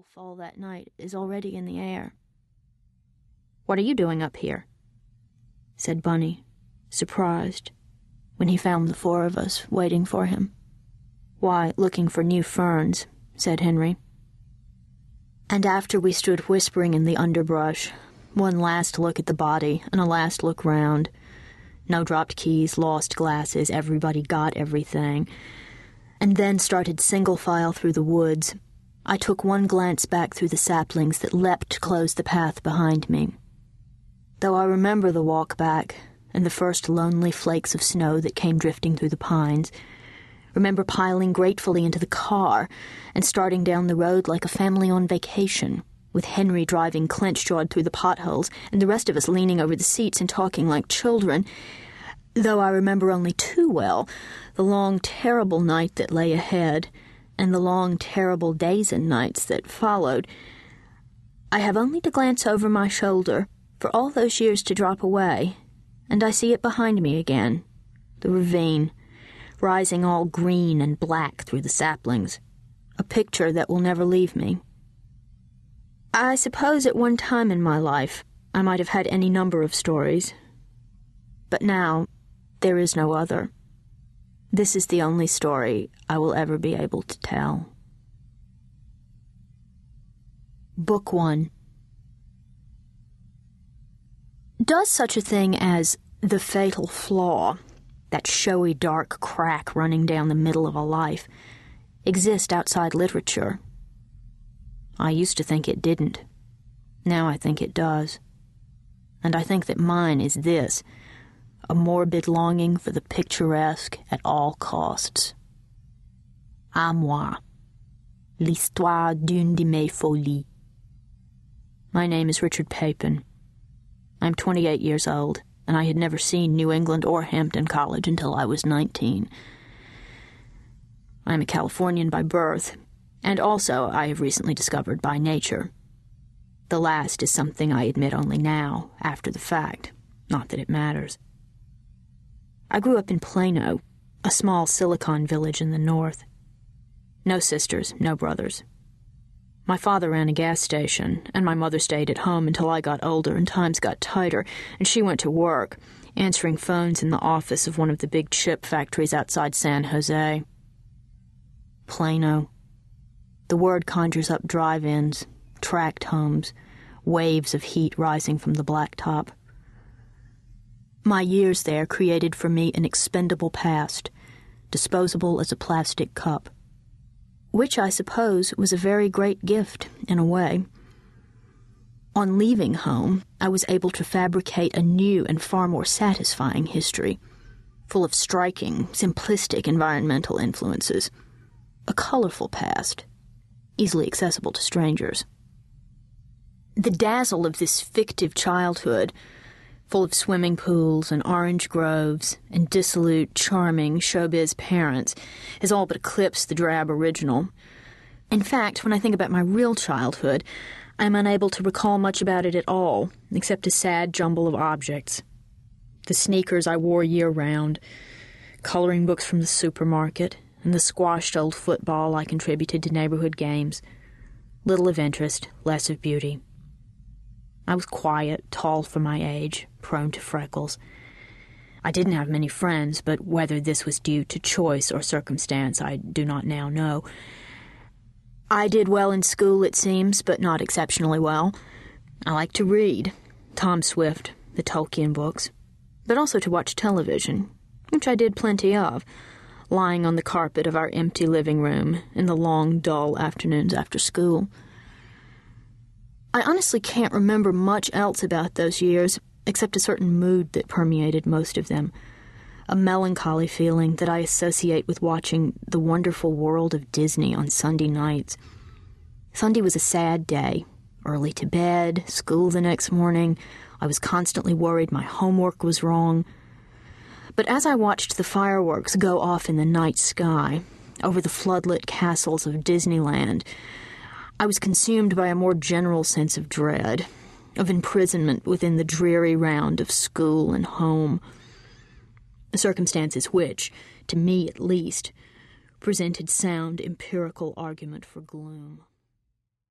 will fall that night is already in the air. What are you doing up here? said Bunny, surprised, when he found the four of us waiting for him. Why, looking for new ferns, said Henry. And after we stood whispering in the underbrush, one last look at the body and a last look round, no dropped keys, lost glasses, everybody got everything, and then started single file through the woods, I took one glance back through the saplings that leapt to close the path behind me. Though I remember the walk back and the first lonely flakes of snow that came drifting through the pines, remember piling gratefully into the car and starting down the road like a family on vacation, with Henry driving clench jawed through the potholes and the rest of us leaning over the seats and talking like children, though I remember only too well the long, terrible night that lay ahead and the long, terrible days and nights that followed, I have only to glance over my shoulder for all those years to drop away, and I see it behind me again the ravine, rising all green and black through the saplings, a picture that will never leave me. I suppose at one time in my life I might have had any number of stories, but now there is no other. This is the only story I will ever be able to tell. Book 1 Does such a thing as the fatal flaw, that showy dark crack running down the middle of a life, exist outside literature? I used to think it didn't. Now I think it does. And I think that mine is this a morbid longing for the picturesque at all costs. À moi, l'histoire d'une de mes folies. My name is Richard Papen. I'm 28 years old, and I had never seen New England or Hampden College until I was 19. I'm a Californian by birth, and also, I have recently discovered, by nature. The last is something I admit only now, after the fact, not that it matters. I grew up in Plano, a small Silicon village in the north. No sisters, no brothers. My father ran a gas station, and my mother stayed at home until I got older and times got tighter, and she went to work, answering phones in the office of one of the big chip factories outside San Jose. Plano. The word conjures up drive ins, tract homes, waves of heat rising from the blacktop. My years there created for me an expendable past, disposable as a plastic cup, which I suppose was a very great gift in a way. On leaving home, I was able to fabricate a new and far more satisfying history, full of striking, simplistic environmental influences, a colorful past, easily accessible to strangers. The dazzle of this fictive childhood full of swimming pools and orange groves and dissolute, charming showbiz parents, has all but eclipsed the drab original. In fact, when I think about my real childhood, I'm unable to recall much about it at all, except a sad jumble of objects. The sneakers I wore year round, coloring books from the supermarket, and the squashed old football I contributed to neighborhood games. Little of interest, less of beauty. I was quiet, tall for my age, prone to freckles. I didn't have many friends, but whether this was due to choice or circumstance, I do not now know. I did well in school, it seems, but not exceptionally well. I liked to read Tom Swift, the Tolkien books, but also to watch television, which I did plenty of, lying on the carpet of our empty living room in the long, dull afternoons after school. I honestly can't remember much else about those years, except a certain mood that permeated most of them. A melancholy feeling that I associate with watching The Wonderful World of Disney on Sunday nights. Sunday was a sad day. Early to bed, school the next morning. I was constantly worried my homework was wrong. But as I watched the fireworks go off in the night sky, over the floodlit castles of Disneyland, I was consumed by a more general sense of dread, of imprisonment within the dreary round of school and home. Circumstances which, to me at least, presented sound empirical argument for gloom.